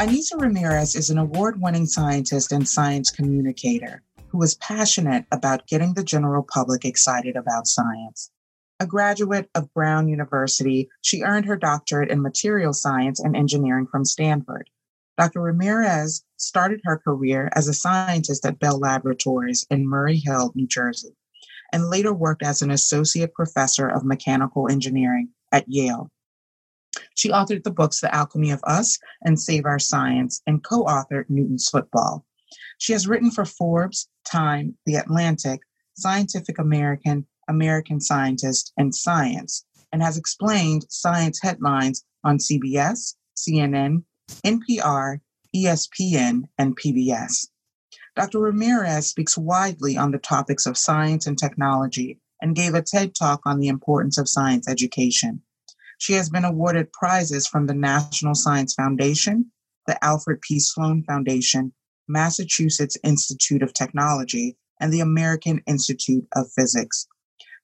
Ainissa Ramirez is an award winning scientist and science communicator who is passionate about getting the general public excited about science. A graduate of Brown University, she earned her doctorate in material science and engineering from Stanford. Dr. Ramirez started her career as a scientist at Bell Laboratories in Murray Hill, New Jersey, and later worked as an associate professor of mechanical engineering at Yale. She authored the books The Alchemy of Us and Save Our Science and co authored Newton's Football. She has written for Forbes, Time, The Atlantic, Scientific American, American Scientist, and Science, and has explained science headlines on CBS, CNN, NPR, ESPN, and PBS. Dr. Ramirez speaks widely on the topics of science and technology and gave a TED talk on the importance of science education. She has been awarded prizes from the National Science Foundation, the Alfred P. Sloan Foundation, Massachusetts Institute of Technology, and the American Institute of Physics.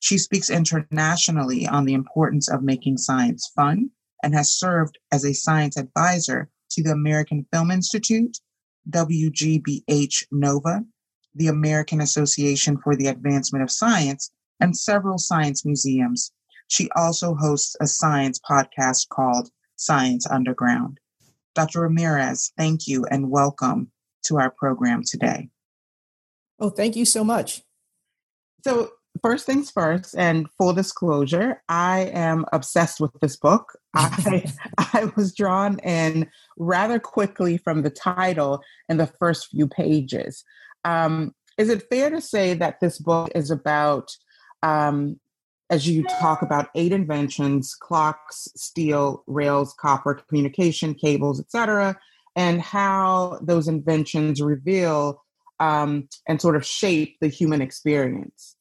She speaks internationally on the importance of making science fun and has served as a science advisor to the American Film Institute, WGBH Nova, the American Association for the Advancement of Science, and several science museums. She also hosts a science podcast called Science Underground. Dr. Ramirez, thank you and welcome to our program today. Oh, thank you so much. So, first things first, and full disclosure, I am obsessed with this book. I, I was drawn in rather quickly from the title and the first few pages. Um, is it fair to say that this book is about um, as you talk about eight inventions clocks steel rails copper communication cables etc and how those inventions reveal um, and sort of shape the human experience.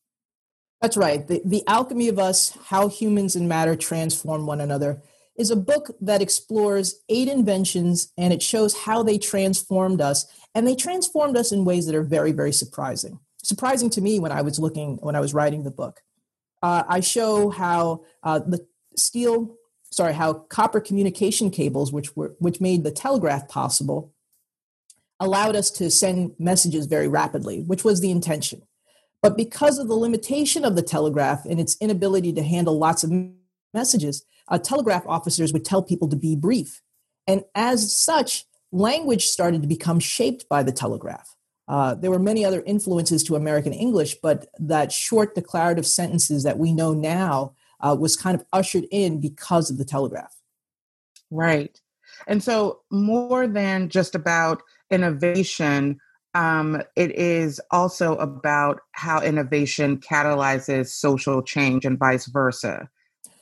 That's right. The, the alchemy of us how humans and matter transform one another is a book that explores eight inventions and it shows how they transformed us and they transformed us in ways that are very very surprising. Surprising to me when i was looking when i was writing the book uh, I show how uh, the steel, sorry, how copper communication cables, which were which made the telegraph possible, allowed us to send messages very rapidly, which was the intention. But because of the limitation of the telegraph and its inability to handle lots of messages, uh, telegraph officers would tell people to be brief. And as such, language started to become shaped by the telegraph. Uh, there were many other influences to American English, but that short declarative sentences that we know now uh, was kind of ushered in because of the telegraph. Right. And so, more than just about innovation, um, it is also about how innovation catalyzes social change and vice versa,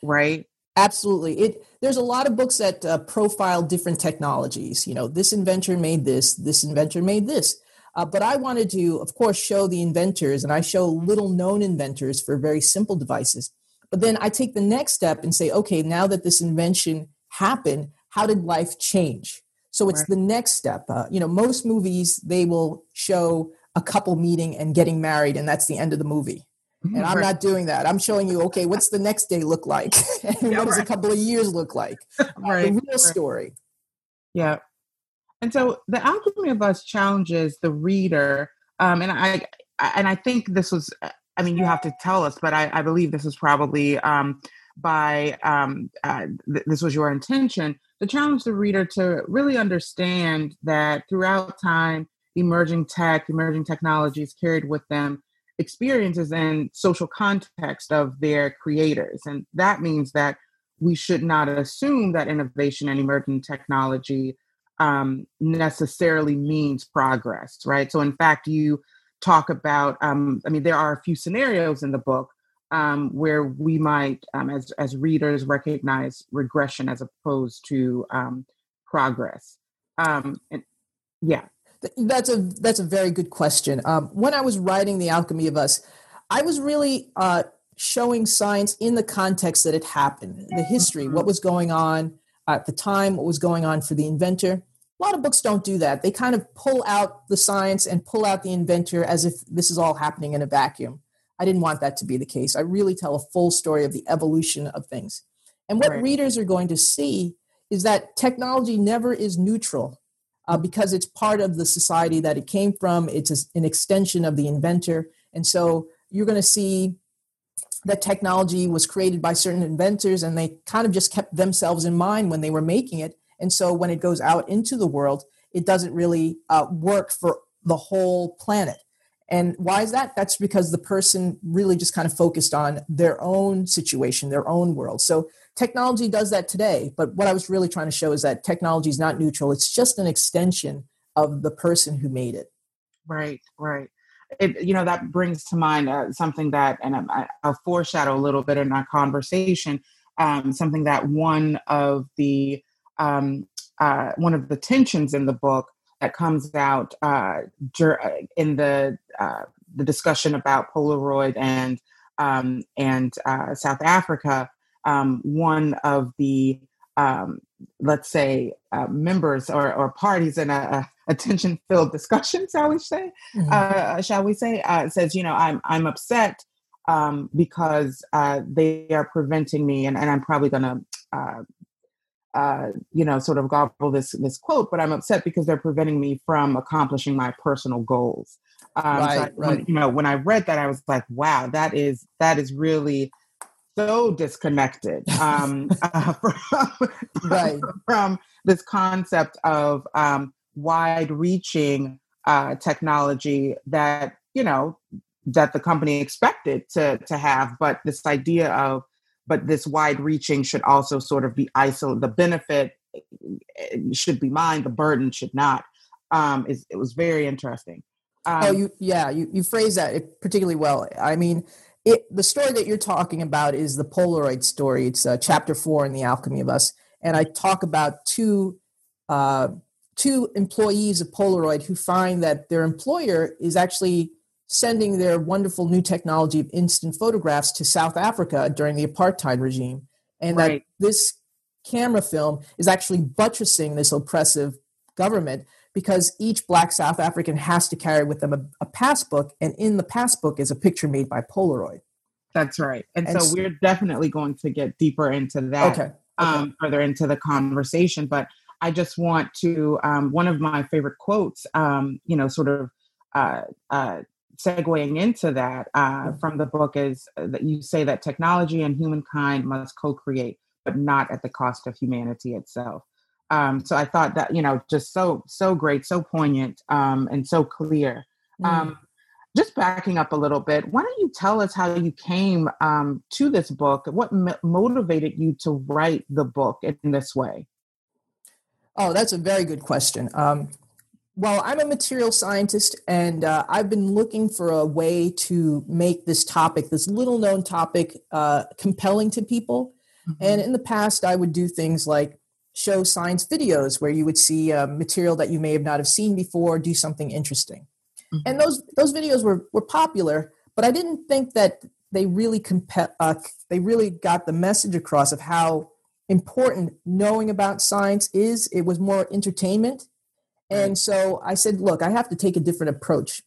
right? Absolutely. It there's a lot of books that uh, profile different technologies. You know, this inventor made this, this inventor made this. Uh, but I wanted to, of course, show the inventors, and I show little known inventors for very simple devices. But then I take the next step and say, okay, now that this invention happened, how did life change? So it's right. the next step. Uh, you know, most movies, they will show a couple meeting and getting married, and that's the end of the movie. Mm-hmm. And I'm not doing that. I'm showing you, okay, what's the next day look like? and yeah, what does right. a couple of years look like? Uh, right. The real story. Yeah. And so the alchemy of us challenges the reader, um, and I and I think this was. I mean, you have to tell us, but I, I believe this was probably um, by um, uh, th- this was your intention to challenge the reader to really understand that throughout time, emerging tech, emerging technologies carried with them experiences and social context of their creators, and that means that we should not assume that innovation and emerging technology um, necessarily means progress, right? So, in fact, you talk about, um, I mean, there are a few scenarios in the book um, where we might, um, as as readers, recognize regression as opposed to um, progress? Um, and, yeah, that's a that's a very good question. Um, when I was writing the Alchemy of Us, I was really uh, showing science in the context that it happened, the history, what was going on at the time, what was going on for the inventor. A lot of books don't do that. They kind of pull out the science and pull out the inventor as if this is all happening in a vacuum. I didn't want that to be the case. I really tell a full story of the evolution of things. And what right. readers are going to see is that technology never is neutral uh, because it's part of the society that it came from. It's a, an extension of the inventor. And so you're going to see that technology was created by certain inventors and they kind of just kept themselves in mind when they were making it. And so when it goes out into the world, it doesn't really uh, work for the whole planet. And why is that? That's because the person really just kind of focused on their own situation, their own world. So technology does that today. But what I was really trying to show is that technology is not neutral, it's just an extension of the person who made it. Right, right. It, you know, that brings to mind uh, something that, and I, will foreshadow a little bit in our conversation, um, something that one of the um, uh, one of the tensions in the book that comes out uh, uh, in the uh, the discussion about Polaroid and um, and uh, South Africa. Um, one of the um, let's say members or, or parties in a, a tension filled discussion, shall we say? Mm-hmm. Uh, shall we say? Uh, says, you know, I'm I'm upset um, because uh, they are preventing me, and, and I'm probably going to uh, you know, sort of gobble this this quote, but I'm upset because they're preventing me from accomplishing my personal goals. Um, right, so I, right. When, you know, when I read that, I was like, wow, that is that is really so disconnected um, uh, from, right. from this concept of um, wide-reaching uh, technology that you know that the company expected to to have, but this idea of but this wide reaching should also sort of be isolated. The benefit eh, should be mine, the burden should not. Um, is, it was very interesting. Oh, um, oh, you, yeah, you, you phrase that particularly well. I mean, it, the story that you're talking about is the Polaroid story. It's uh, chapter four in The Alchemy of Us. And I talk about two, uh, two employees of Polaroid who find that their employer is actually sending their wonderful new technology of instant photographs to South Africa during the apartheid regime. And right. that this camera film is actually buttressing this oppressive government because each black South African has to carry with them a, a passbook, and in the passbook is a picture made by Polaroid. That's right. And, and so, we're definitely going to get deeper into that okay. okay. Um, further into the conversation. But I just want to, um, one of my favorite quotes, um, you know, sort of uh, uh, segueing into that uh, from the book is uh, that you say that technology and humankind must co-create, but not at the cost of humanity itself. Um, so I thought that you know just so so great, so poignant, um, and so clear. Mm. Um, just backing up a little bit, why don't you tell us how you came um, to this book? What m- motivated you to write the book in this way? Oh, that's a very good question. Um, well, I'm a material scientist, and uh, I've been looking for a way to make this topic, this little known topic, uh, compelling to people. Mm-hmm. And in the past, I would do things like show science videos where you would see a material that you may have not have seen before, do something interesting. Mm-hmm. And those those videos were were popular, but I didn't think that they really compe- uh, they really got the message across of how important knowing about science is. It was more entertainment and so I said, look, I have to take a different approach.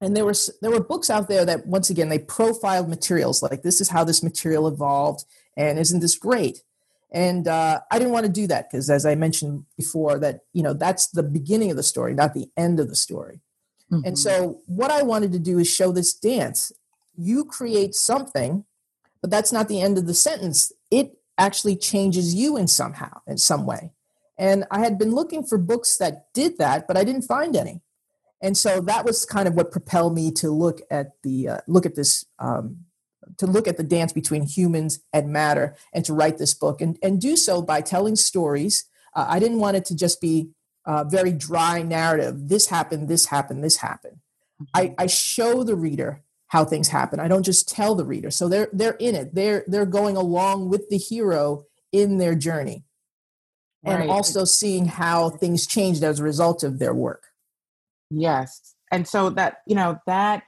And there were there were books out there that once again they profiled materials like this is how this material evolved and isn't this great? And uh, I didn't want to do that because, as I mentioned before, that you know that's the beginning of the story, not the end of the story. Mm-hmm. And so, what I wanted to do is show this dance. You create something, but that's not the end of the sentence. It actually changes you in somehow, in some way. And I had been looking for books that did that, but I didn't find any. And so that was kind of what propelled me to look at the uh, look at this um, to look at the dance between humans and matter and to write this book and, and do so by telling stories. Uh, I didn't want it to just be a very dry narrative. This happened, this happened, this happened. Mm-hmm. I, I show the reader how things happen. I don't just tell the reader. So they're they're in it. They're they're going along with the hero in their journey. And also seeing how things changed as a result of their work. Yes. And so that, you know, that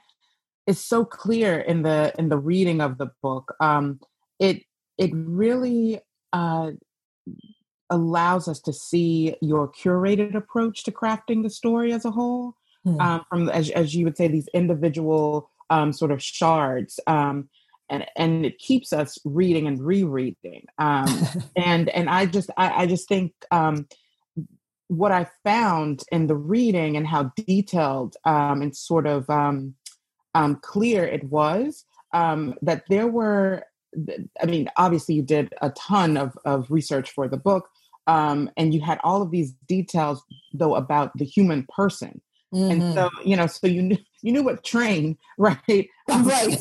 is so clear in the in the reading of the book. Um it it really uh allows us to see your curated approach to crafting the story as a whole. Hmm. Um from as as you would say these individual um sort of shards. Um and and it keeps us reading and rereading. Um and and I just I, I just think um, what I found in the reading and how detailed um, and sort of um, um, clear it was um, that there were. I mean, obviously, you did a ton of of research for the book, um, and you had all of these details though about the human person. And Mhm. so, you know, so you knew you knew what train, right? Right.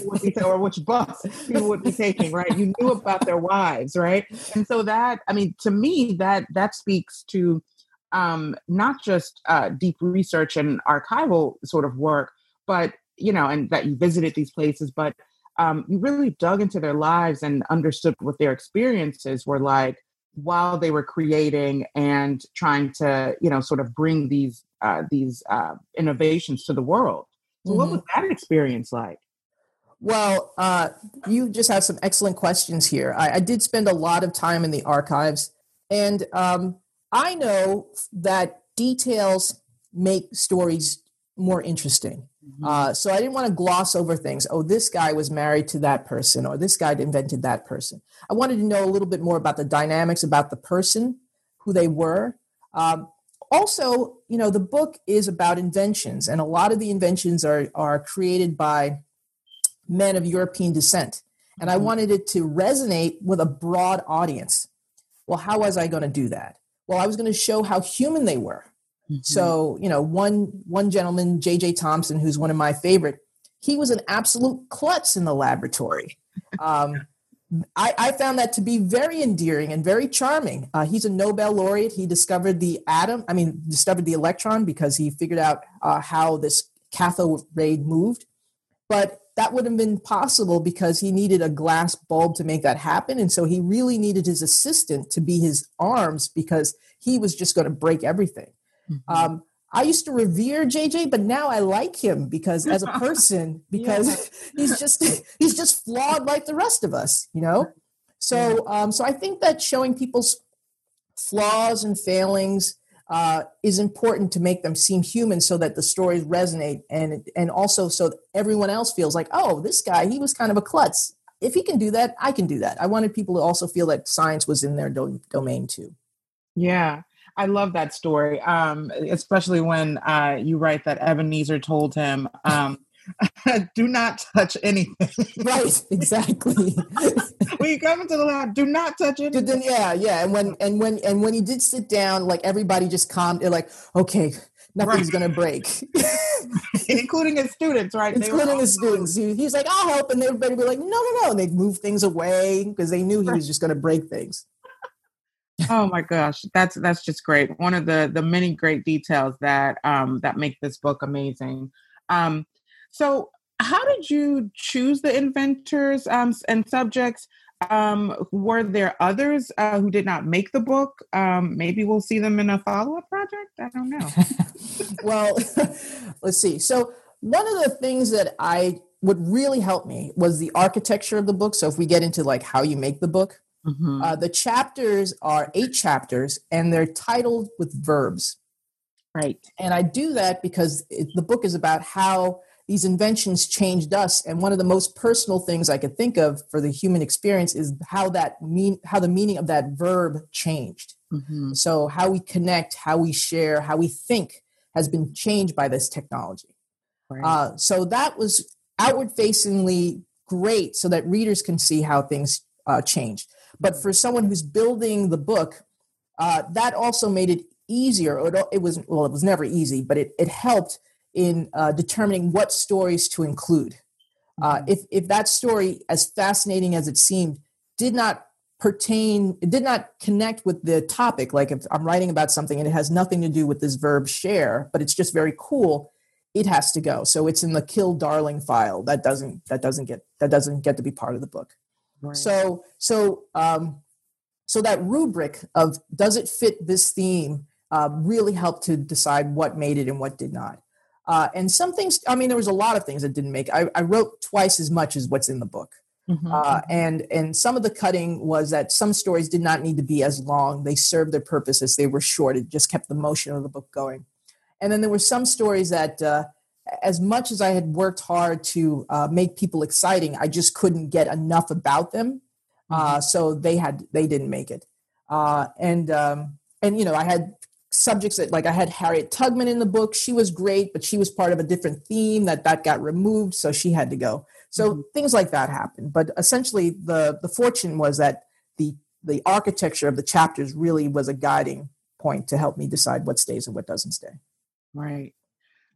or which bus people would be taking, right? You knew about their wives, right? And so that, I mean, to me, that that speaks to um, not just uh, deep research and archival sort of work, but you know, and that you visited these places, but um, you really dug into their lives and understood what their experiences were like while they were creating and trying to, you know, sort of bring these uh, these uh, innovations to the world. So, what Mhm. was that experience like? Well, uh, you just have some excellent questions here. I, I did spend a lot of time in the archives, and um, I know that details make stories more interesting. Uh, so I didn't want to gloss over things. Oh, this guy was married to that person, or this guy invented that person. I wanted to know a little bit more about the dynamics, about the person, who they were. Um, also, you know, the book is about inventions, and a lot of the inventions are are created by men of European descent. And I Mhm. wanted it to resonate with a broad audience. Well, how was I going to do that? Well, I was going to show how human they were. Mhm. So, you know, one one gentleman, JJ Thomson, who's one of my favorite, he was an absolute klutz in the laboratory. Um, I, I found that to be very endearing and very charming. Uh, he's a Nobel laureate. He discovered the atom, I mean, discovered the electron because he figured out uh, how this cathode ray moved. But that would have been possible because he needed a glass bulb to make that happen. And so he really needed his assistant to be his arms because he was just going to break everything. Mhm. Um, I used to revere JJ, but now I like him because as a person, because he's just he's just flawed like the rest of us, you know. So um, so I think that showing people's flaws and failings uh, is important to make them seem human, so that the stories resonate, and and also so that everyone else feels like, oh, this guy he was kind of a klutz. If he can do that, I can do that. I wanted people to also feel that science was in their do- domain too. Yeah, I love that story, um, especially when uh, you write that Ebenezer told him, um, "Do not touch anything." Right, exactly. when you come into the lab, do not touch anything. then, yeah, yeah, and when and when and when he did sit down, like everybody just calmed. They're like, okay, nothing's Right. gonna break, including his students, right? Including his students. He, he's like, I'll help, and everybody be like, no, no, no, and they'd move things away because they knew he was just gonna break things. Oh my gosh, that's that's just great. One of the the many great details that um, that make this book amazing. Um, so, how did you choose the inventors um, and subjects? Um, were there others uh, who did not make the book? Um, maybe we'll see them in a follow up project. I don't know. well, let's see. So one of the things that I would really help me was the architecture of the book. So if we get into like how you make the book, Mhm. uh, the chapters are eight chapters, and they're titled with verbs. right. And I do that because it, the book is about how these inventions changed us. And one of the most personal things I could think of for the human experience is how that mean how the meaning of that verb changed. Mhm. So how we connect, how we share, how we think has been changed by this technology. Right. Uh, so that was outward facingly great so that readers can see how things uh, changed. But for someone who's building the book, uh, that also made it easier. It, it was, well, it was never easy, but it, it helped in uh, determining what stories to include. Uh, Mhm. if, if that story, as fascinating as it seemed, did not pertain, it did not connect with the topic, like if I'm writing about something and it has nothing to do with this verb share, but it's just very cool, it has to go. So it's in the kill darling file. That doesn't that doesn't get that doesn't get to be part of the book. Right. So so um, so that rubric of does it fit this theme uh, really helped to decide what made it and what did not. Uh, and some things, I mean, there was a lot of things that didn't make. I, I wrote twice as much as what's in the book. Mm-hmm. Uh, and and some of the cutting was that some stories did not need to be as long. They served their purpose as they were short. It just kept the motion of the book going. And then there were some stories that, uh, as much as I had worked hard to uh, make people exciting, I just couldn't get enough about them. Uh, mm-hmm. so they had they didn't make it. Uh, and um, and you know I had subjects that like I had Harriet Tubman in the book. She was great, but she was part of a different theme that that got removed, so she had to go. So mm-hmm. things like that happened. But essentially, the the fortune was that the the architecture of the chapters really was a guiding point to help me decide what stays and what doesn't stay. Right.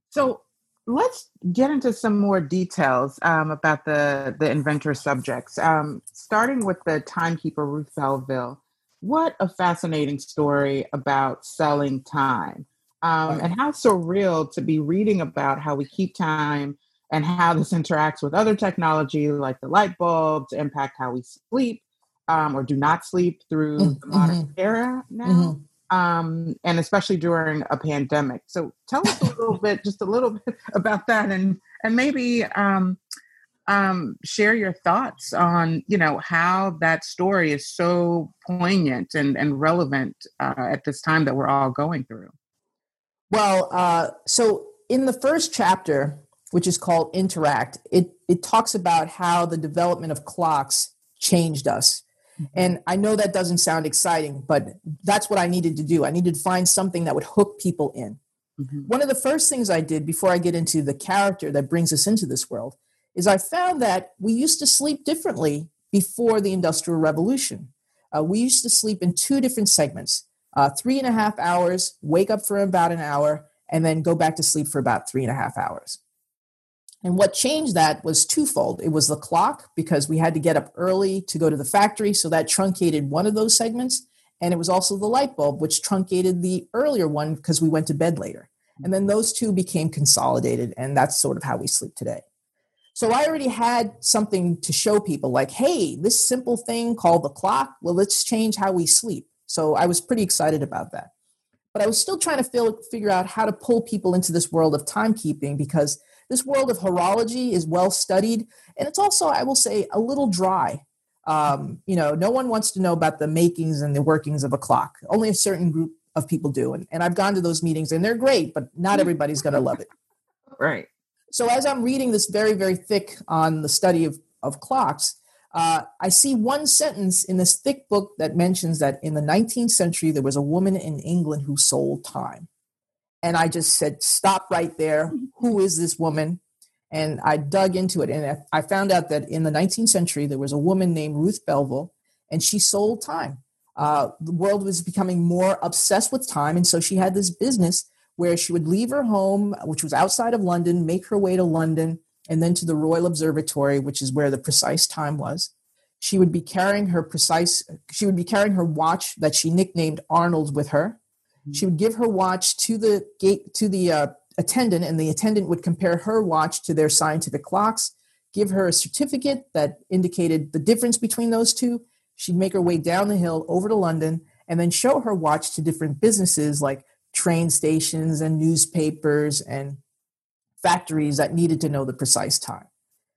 So let's get into some more details um, about the the inventor subjects. Um, starting with the timekeeper Ruth Belville. What a fascinating story about selling time. Um, and how surreal to be reading about how we keep time and how this interacts with other technology like the light bulb to impact how we sleep um, or do not sleep through mm-hmm. the modern mm-hmm. era now. Mm-hmm. Um, and especially during a pandemic. So tell us a little bit, just a little bit about that, and and maybe um, um, share your thoughts on you know how that story is so poignant and and relevant uh, at this time that we're all going through. Well, uh, so in the first chapter, which is called Interact, it, it talks about how the development of clocks changed us. Mm-hmm. And I know that doesn't sound exciting, but that's what I needed to do. I needed to find something that would hook people in. Mm-hmm. One of the first things I did before I get into the character that brings us into this world is I found that we used to sleep differently before the Industrial Revolution. Uh, we used to sleep in two different segments uh, three and a half hours, wake up for about an hour, and then go back to sleep for about three and a half hours. And what changed that was twofold. It was the clock, because we had to get up early to go to the factory. So that truncated one of those segments. And it was also the light bulb, which truncated the earlier one because we went to bed later. And then those two became consolidated. And that's sort of how we sleep today. So I already had something to show people like, hey, this simple thing called the clock, well, let's change how we sleep. So I was pretty excited about that. But I was still trying to feel, figure out how to pull people into this world of timekeeping because this world of horology is well studied, and it's also, I will say, a little dry. Um, you know, no one wants to know about the makings and the workings of a clock. Only a certain group of people do, and, and I've gone to those meetings, and they're great, but not everybody's going to love it. Right. So as I'm reading this very, very thick on the study of, of clocks, uh, I see one sentence in this thick book that mentions that in the 19th century there was a woman in England who sold time. And I just said, stop right there. Who is this woman? And I dug into it. And I found out that in the 19th century, there was a woman named Ruth Belville, and she sold time. Uh, the world was becoming more obsessed with time. And so she had this business where she would leave her home, which was outside of London, make her way to London, and then to the Royal Observatory, which is where the precise time was. She would be carrying her precise, she would be carrying her watch that she nicknamed Arnold with her. She would give her watch to the gate to the uh, attendant, and the attendant would compare her watch to their scientific clocks, give her a certificate that indicated the difference between those two. She'd make her way down the hill over to London and then show her watch to different businesses like train stations and newspapers and factories that needed to know the precise time.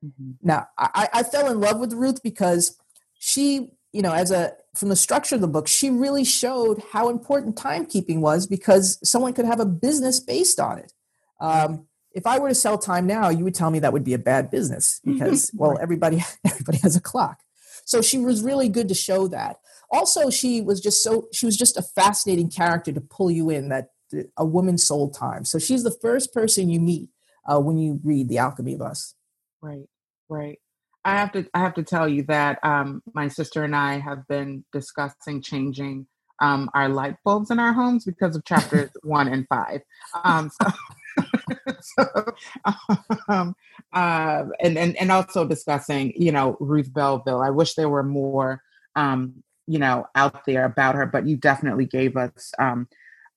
Mm-hmm. Now, I, I fell in love with Ruth because she, you know, as a from the structure of the book, she really showed how important timekeeping was because someone could have a business based on it. Um, if I were to sell time now, you would tell me that would be a bad business because, well, everybody everybody has a clock. So she was really good to show that. Also, she was just so she was just a fascinating character to pull you in. That a woman sold time. So she's the first person you meet uh, when you read The Alchemy of Us. Right, right. I have to I have to tell you that um, my sister and I have been discussing changing um, our light bulbs in our homes because of chapters one and five. Um, so, so um, uh, and, and and also discussing, you know, Ruth Belville. I wish there were more, um, you know, out there about her, but you definitely gave us um,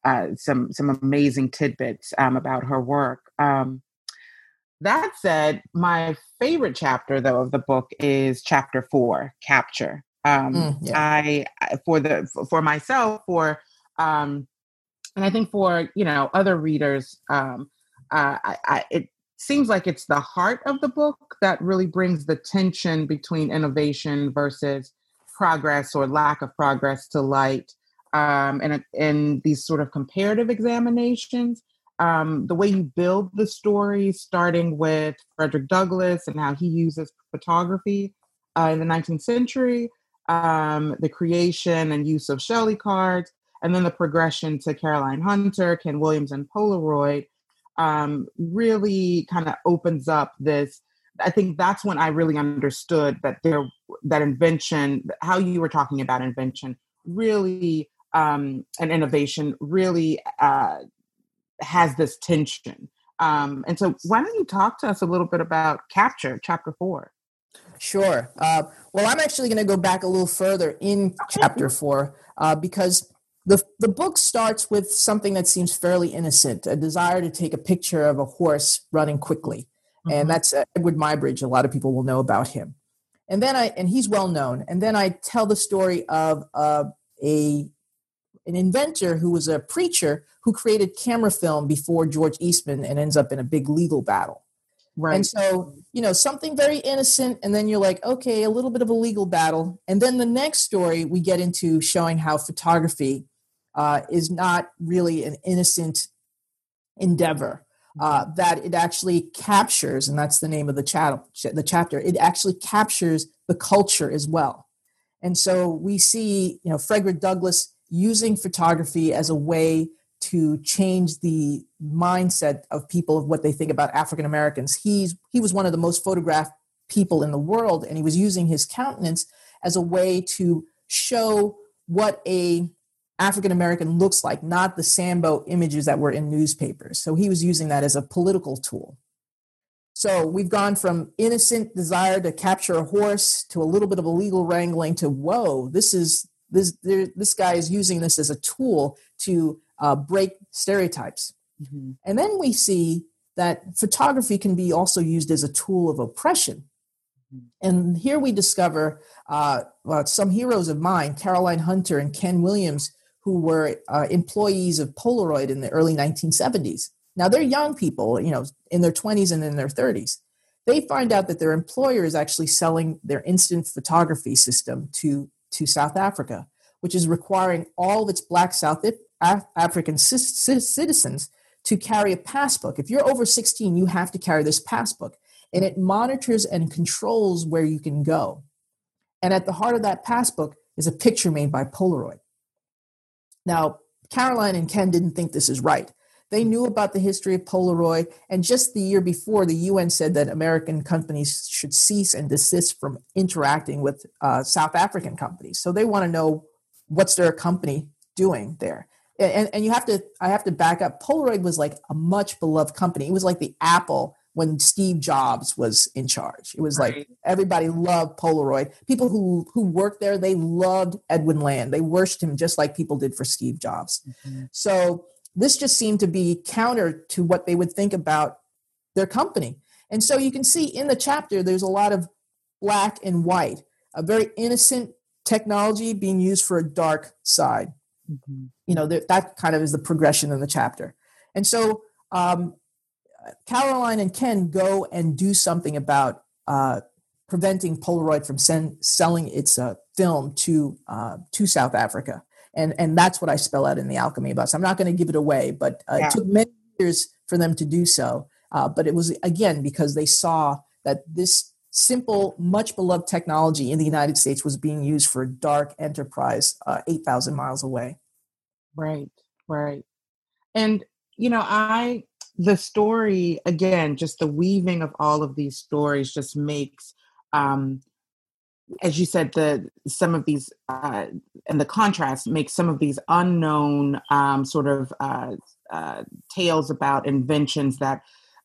uh, some some amazing tidbits um, about her work. Um, that said, my favorite chapter though of the book is chapter four, capture. Um, mm, yeah. I for the for myself for um, and I think for you know other readers, um, uh, I, I, it seems like it's the heart of the book that really brings the tension between innovation versus progress or lack of progress to light. Um, and in these sort of comparative examinations, um, the way you build the story, starting with Frederick Douglass and how he uses photography uh, in the 19th century, um, the creation and use of Shirley cards, and then the progression to Caroline Hunter, Ken Williams, and Polaroid um, really kind of opens up this. I think that's when I really understood that there that invention, how you were talking about invention, really um, and innovation really uh, has this tension. Um, and so, why don't you talk to us a little bit about Capture, Chapter Four? Sure. Uh, well, I'm actually going to go back a little further in Chapter Four uh, because the, the book starts with something that seems fairly innocent a desire to take a picture of a horse running quickly. Mm-hmm. And that's uh, Edward Muybridge. A lot of people will know about him. And then I, and he's well known. And then I tell the story of uh, a, an inventor who was a preacher who created camera film before George Eastman and ends up in a big legal battle. Right. And so, you know, something very innocent, and then you're like, okay, a little bit of a legal battle. And then the next story, we get into showing how photography uh, is not really an innocent endeavor. Uh, that it actually captures, and that's the name of the, chat, the chapter. It actually captures the culture as well. And so we see, you know, Frederick Douglass using photography as a way to change the mindset of people of what they think about African Americans. He's he was one of the most photographed people in the world, and he was using his countenance as a way to show what a African American looks like, not the Sambo images that were in newspapers. So he was using that as a political tool. So we've gone from innocent desire to capture a horse to a little bit of illegal wrangling to whoa, this is this this guy is using this as a tool to uh, break stereotypes. Mm-hmm. And then we see that photography can be also used as a tool of oppression. Mm-hmm. And here we discover uh, well, some heroes of mine, Caroline Hunter and Ken Williams, who were uh, employees of Polaroid in the early 1970s. Now they're young people, you know, in their 20s and in their 30s. They find out that their employer is actually selling their instant photography system to, to South Africa, which is requiring all of its Black South African citizens to carry a passbook. If you're over 16, you have to carry this passbook, and it monitors and controls where you can go. And at the heart of that passbook is a picture made by Polaroid. Now, Caroline and Ken didn't think this is right. They knew about the history of Polaroid, and just the year before, the UN said that American companies should cease and desist from interacting with uh, South African companies. So they want to know what's their company doing there. And, and you have to, I have to back up. Polaroid was like a much beloved company. It was like the Apple when Steve Jobs was in charge. It was right. like everybody loved Polaroid. People who who worked there, they loved Edwin Land. They worshipped him just like people did for Steve Jobs. Mm-hmm. So this just seemed to be counter to what they would think about their company. And so you can see in the chapter there's a lot of black and white, a very innocent technology being used for a dark side. Mm-hmm. You know, that kind of is the progression in the chapter. And so um, Caroline and Ken go and do something about uh, preventing Polaroid from send, selling its uh, film to uh, to South Africa, and and that's what I spell out in the Alchemy of Us. I'm not going to give it away, but uh, yeah. it took many years for them to do so. Uh, but it was again because they saw that this simple, much beloved technology in the United States was being used for dark enterprise uh, eight thousand miles away. Right, right, and you know I the story again just the weaving of all of these stories just makes um as you said the some of these uh and the contrast makes some of these unknown um sort of uh, uh tales about inventions that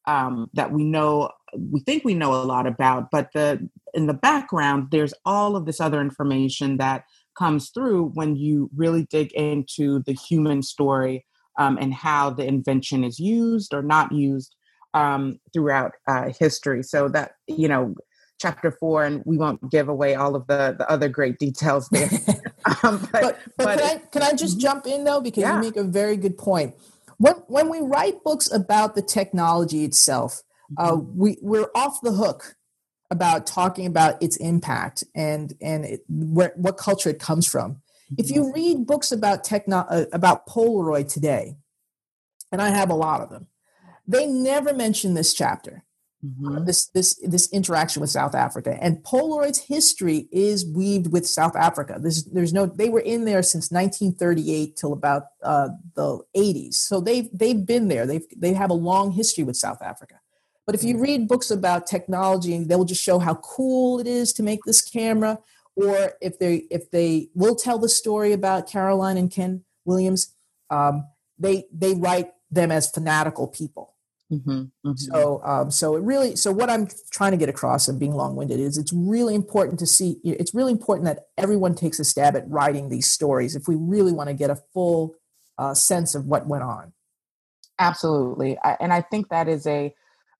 um that we know we think we know a lot about but the in the background there's all of this other information that comes through when you really dig into the human story um, and how the invention is used or not used. um, throughout uh, history. So that you know, chapter four, and we won't give away all of the the other great details there. um, but, but, but, but, can I can I just mm-hmm. jump in though because yeah. you make a very good point. When when we write books about the technology itself, uh, mm-hmm. we we're off the hook about talking about its impact and and it, where, what culture it comes from. If you mm-hmm. read books about techno uh, about Polaroid today, and I have a lot of them, they never mention this chapter. Mm-hmm. this this this interaction with South Africa and Polaroid's history is weaved with South Africa. There's there's no they were in there since 1938 till about uh, the 80s, so they've they've been there. They've they have a long history with South Africa. But if you mm-hmm. read books about technology, they will just show how cool it is to make this camera. Or if they if they will tell the story about Caroline and Ken Williams, um, they they write them as fanatical people Mm-hmm, mm-hmm. So, um, so it really, so what I'm trying to get across and being long-winded is it's really important to see. It's really important that everyone takes a stab at writing these stories if we really want to get a full uh, sense of what went on. Absolutely, I, and I think that is a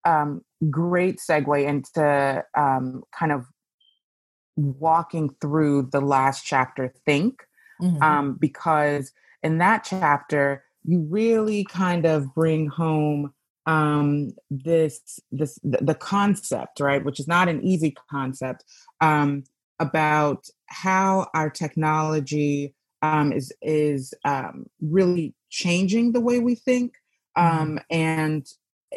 um, great segue into um, kind of walking through the last chapter. Think, mm-hmm. Um, because in that chapter you really kind of bring home um, this this the concept, right, which is not an easy concept, um, about how our technology um, is is um, really changing the way we think, mm-hmm. um, and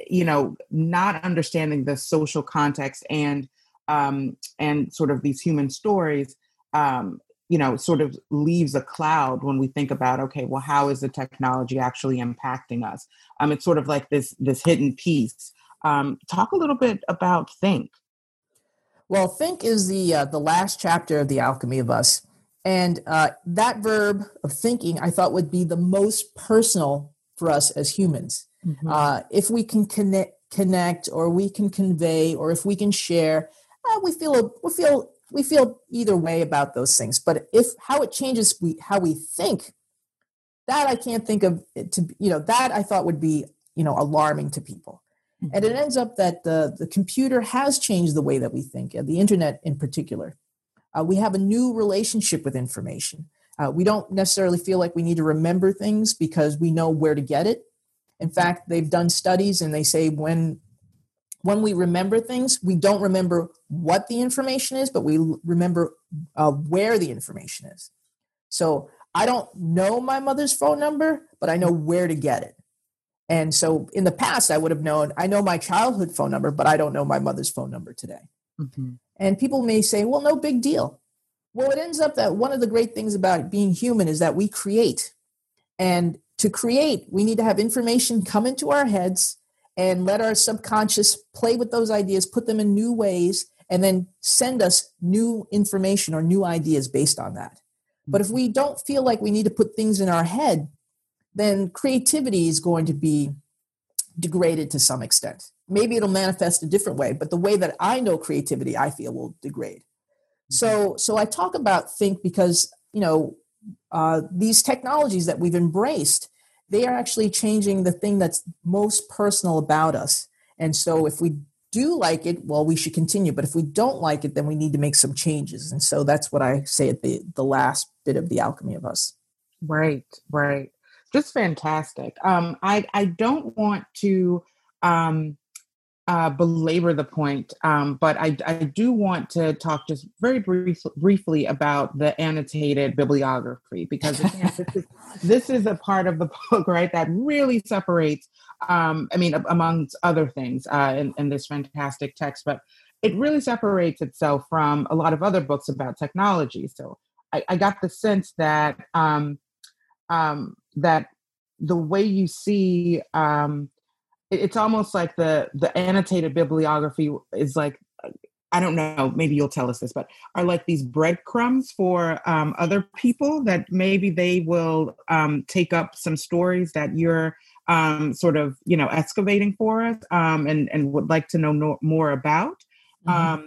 you know, not understanding the social context and um, and sort of these human stories um, you know sort of leaves a cloud when we think about okay well how is the technology actually impacting us? Um it's sort of like this this hidden piece. Um talk a little bit about think. Well think is the uh, the last chapter of the alchemy of us and uh, that verb of thinking i thought would be the most personal for us as humans. Mm-hmm. uh, if we can connect connect or we can convey or if we can share uh, we feel we feel we feel either way about those things but if how it changes we how we think that i can't think of to you know that i thought would be you know alarming to people. Mm-hmm. and it ends up that the the computer has changed the way that we think the internet in particular. Uh, we have a new relationship with information. Uh, we don't necessarily feel like we need to remember things because we know where to get it. In fact they've done studies and they say when when we remember things, we don't remember what the information is, but we remember uh, where the information is. So I don't know my mother's phone number, but I know where to get it. And so in the past, I would have known, I know my childhood phone number, but I don't know my mother's phone number today. Mm-hmm. And people may say, well, no big deal. Well, it ends up that one of the great things about being human is that we create. And to create, we need to have information come into our heads and let our subconscious play with those ideas, put them in new ways, and then send us new information or new ideas based on that. But if we don't feel like we need to put things in our head, then creativity is going to be degraded to some extent. Maybe it'll manifest a different way, but the way that I know creativity, I feel will degrade. So, so I talk about think because you know uh, these technologies that we've embraced they are actually changing the thing that's most personal about us. And so if we do like it, well, we should continue. But if we don't like it, then we need to make some changes. And so that's what I say at the, the last bit of the alchemy of us. Right, right. Just fantastic. Um, I, I don't want to um, uh, belabor the point, um, but I, I do want to talk just very brief, briefly about the annotated bibliography because again, this, is, this is a part of the book, right, that really separates, um, I mean, amongst other things uh, in, in this fantastic text, but it really separates itself from a lot of other books about technology. So I, I got the sense that um, um, that the way you see um, it's almost like the the annotated bibliography is like I don't know, maybe you'll tell us this, but are like these breadcrumbs for um, other people that maybe they will um, take up some stories that you're um, sort of, you know, excavating for us um, and, and would like to know no, more about. Mm-hmm.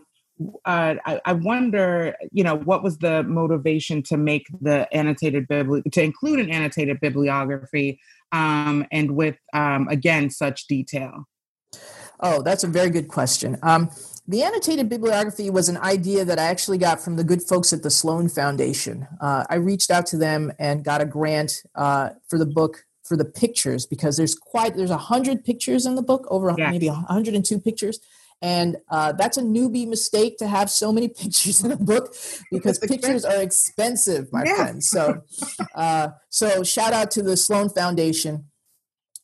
Uh, I, I, wonder, you know, what was the motivation to make the annotated bibli- to include an annotated bibliography um, and with um, again such detail. Oh, that's a very good question. Um, the annotated bibliography was an idea that I actually got from the good folks at the Sloan Foundation. Uh, I reached out to them and got a grant uh, for the book for the pictures because there's quite there's a hundred pictures in the book, over yeah. maybe 102 pictures, and uh, that's a newbie mistake to have so many pictures in a book because pictures are expensive, my yeah. friends. So, uh, so shout out to the Sloan Foundation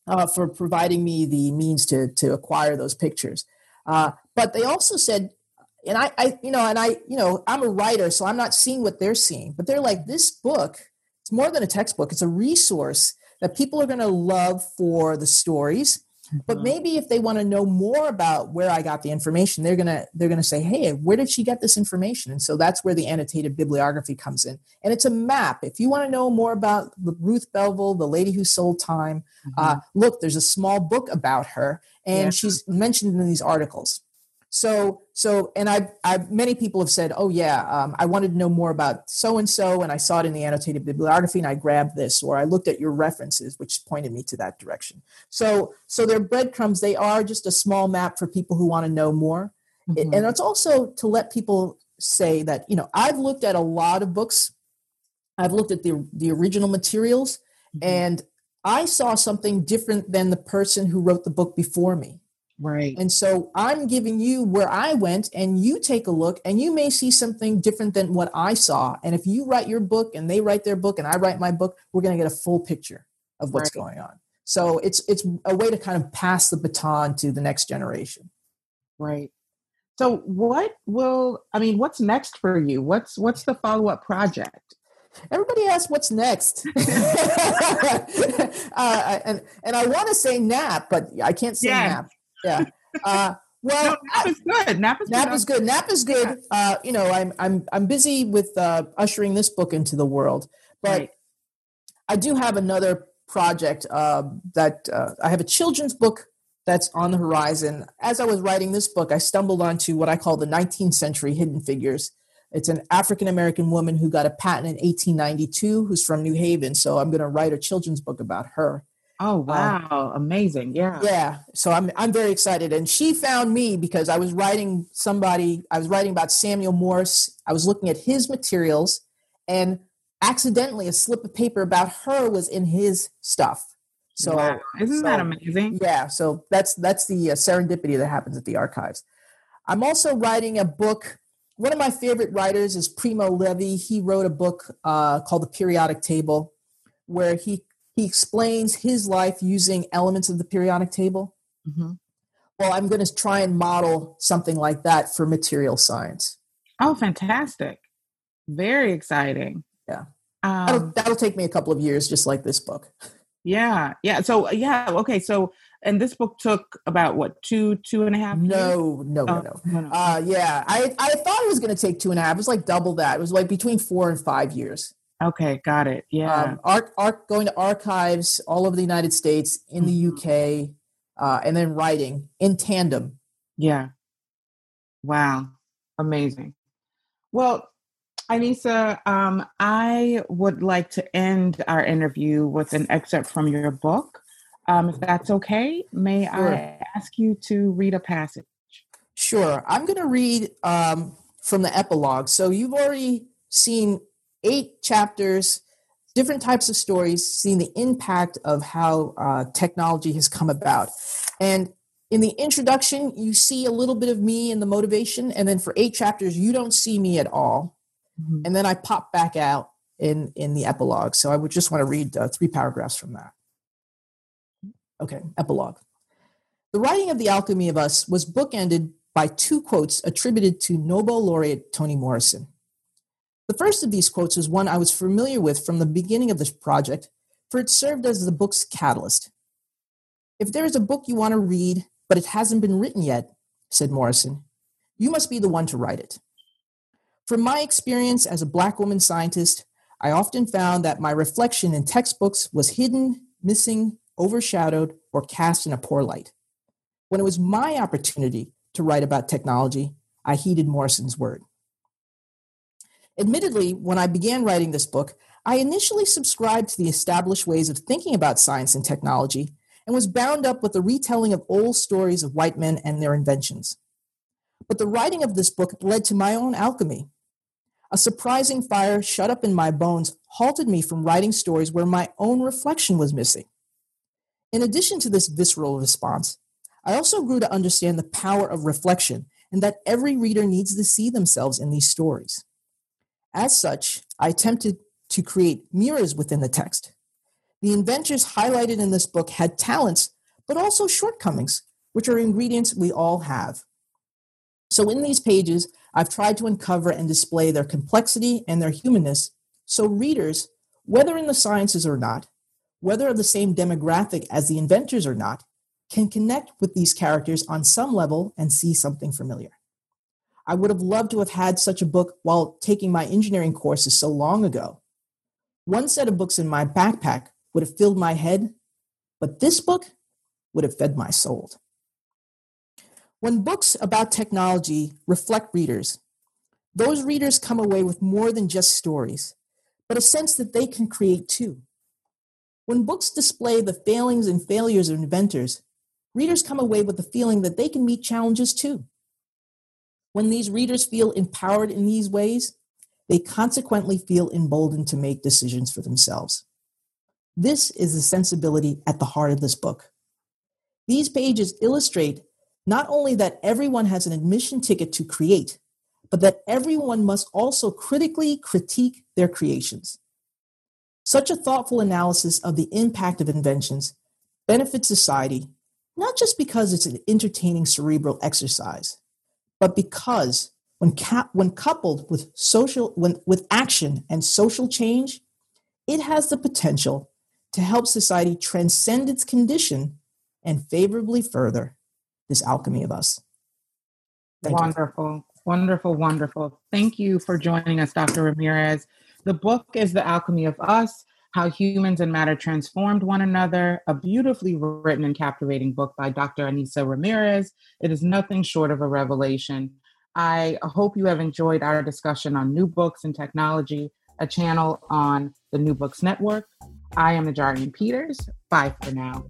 uh, for providing me the means to to acquire those pictures. Uh, but they also said, and I, I, you know, and I, you know, I'm a writer, so I'm not seeing what they're seeing. But they're like, this book, it's more than a textbook. It's a resource that people are going to love for the stories but mm-hmm. maybe if they want to know more about where I got the information, they're gonna they're gonna say, "Hey, where did she get this information?" And so that's where the annotated bibliography comes in, and it's a map. If you want to know more about Ruth Belville, the lady who sold time, uh, mm-hmm. uh, look, there's a small book about her, and yeah. she's mentioned in these articles. So, so, and I, I, many people have said, "Oh yeah, um, I wanted to know more about so and so, and I saw it in the annotated bibliography, and I grabbed this, or I looked at your references, which pointed me to that direction." So, so they're breadcrumbs. They are just a small map for people who want to know more, mm-hmm. and it's also to let people say that you know I've looked at a lot of books, I've looked at the the original materials, mm-hmm. and I saw something different than the person who wrote the book before me. Right. And so I'm giving you where I went, and you take a look, and you may see something different than what I saw. And if you write your book and they write their book and I write my book, we're going to get a full picture of what's right. going on. So it's it's a way to kind of pass the baton to the next generation. Right. So what will I mean? What's next for you? What's what's the follow up project? Everybody asks what's next, uh, and and I want to say nap, but I can't say yeah. nap yeah. Uh, well, no, nap is good. Nap is nap good. is good. Nap is good. Uh, you know, I'm I'm I'm busy with uh, ushering this book into the world, but right. I do have another project uh, that uh, I have a children's book that's on the horizon. As I was writing this book, I stumbled onto what I call the 19th century hidden figures. It's an African American woman who got a patent in 1892, who's from New Haven. So I'm going to write a children's book about her. Oh um, wow, um, amazing. Yeah. Yeah. So I'm I'm very excited. And she found me because I was writing somebody, I was writing about Samuel Morse. I was looking at his materials and accidentally a slip of paper about her was in his stuff. So wow. isn't so, that amazing? Yeah. So that's that's the uh, serendipity that happens at the archives. I'm also writing a book. One of my favorite writers is Primo Levi. He wrote a book uh, called The Periodic Table, where he he explains his life using elements of the periodic table. Mm-hmm. Well, I'm going to try and model something like that for material science. Oh, fantastic. Very exciting. Yeah. Um, that'll, that'll take me a couple of years, just like this book. Yeah. Yeah. So, yeah. Okay. So, and this book took about what two two and a half no no, oh, no no no uh yeah i i thought it was going to take two and a half it was like double that it was like between four and five years Okay, got it. Yeah. Um, arc, arc, going to archives all over the United States, in the mm-hmm. UK, uh, and then writing in tandem. Yeah. Wow. Amazing. Well, Ainissa, um, I would like to end our interview with an excerpt from your book. Um, if that's okay, may sure. I ask you to read a passage? Sure. I'm going to read um, from the epilogue. So you've already seen eight chapters, different types of stories, seeing the impact of how uh, technology has come about. And in the introduction, you see a little bit of me and the motivation, and then for eight chapters, you don't see me at all. Mm-hmm. And then I pop back out in in the epilogue. So I would just want to read uh, three paragraphs from that. Okay, epilogue. The writing of The Alchemy of Us was bookended by two quotes attributed to Nobel laureate Toni Morrison. The first of these quotes was one I was familiar with from the beginning of this project, for it served as the book's catalyst. If there is a book you want to read, but it hasn't been written yet, said Morrison, you must be the one to write it. From my experience as a Black woman scientist, I often found that my reflection in textbooks was hidden, missing, overshadowed, or cast in a poor light. When it was my opportunity to write about technology, I heeded Morrison's word. Admittedly, when I began writing this book, I initially subscribed to the established ways of thinking about science and technology and was bound up with the retelling of old stories of white men and their inventions. But the writing of this book led to my own alchemy. A surprising fire shut up in my bones halted me from writing stories where my own reflection was missing. In addition to this visceral response, I also grew to understand the power of reflection and that every reader needs to see themselves in these stories. As such, I attempted to create mirrors within the text. The inventors highlighted in this book had talents, but also shortcomings, which are ingredients we all have. So, in these pages, I've tried to uncover and display their complexity and their humanness so readers, whether in the sciences or not, whether of the same demographic as the inventors or not, can connect with these characters on some level and see something familiar. I would have loved to have had such a book while taking my engineering courses so long ago. One set of books in my backpack would have filled my head, but this book would have fed my soul. When books about technology reflect readers, those readers come away with more than just stories, but a sense that they can create too. When books display the failings and failures of inventors, readers come away with the feeling that they can meet challenges too. When these readers feel empowered in these ways, they consequently feel emboldened to make decisions for themselves. This is the sensibility at the heart of this book. These pages illustrate not only that everyone has an admission ticket to create, but that everyone must also critically critique their creations. Such a thoughtful analysis of the impact of inventions benefits society, not just because it's an entertaining cerebral exercise, but because when, when coupled with social when, with action and social change, it has the potential to help society transcend its condition and favorably further this alchemy of us. Thank wonderful, you. wonderful, wonderful. Thank you for joining us, Dr. Ramirez. The book is The Alchemy of Us how Humans and Matter Transformed One Another, a beautifully written and captivating book by Dr. Ainissa Ramirez. It is nothing short of a revelation. I hope you have enjoyed our discussion on new books and technology, a channel on the New Books Network. I am Najarian Peters. Bye for now.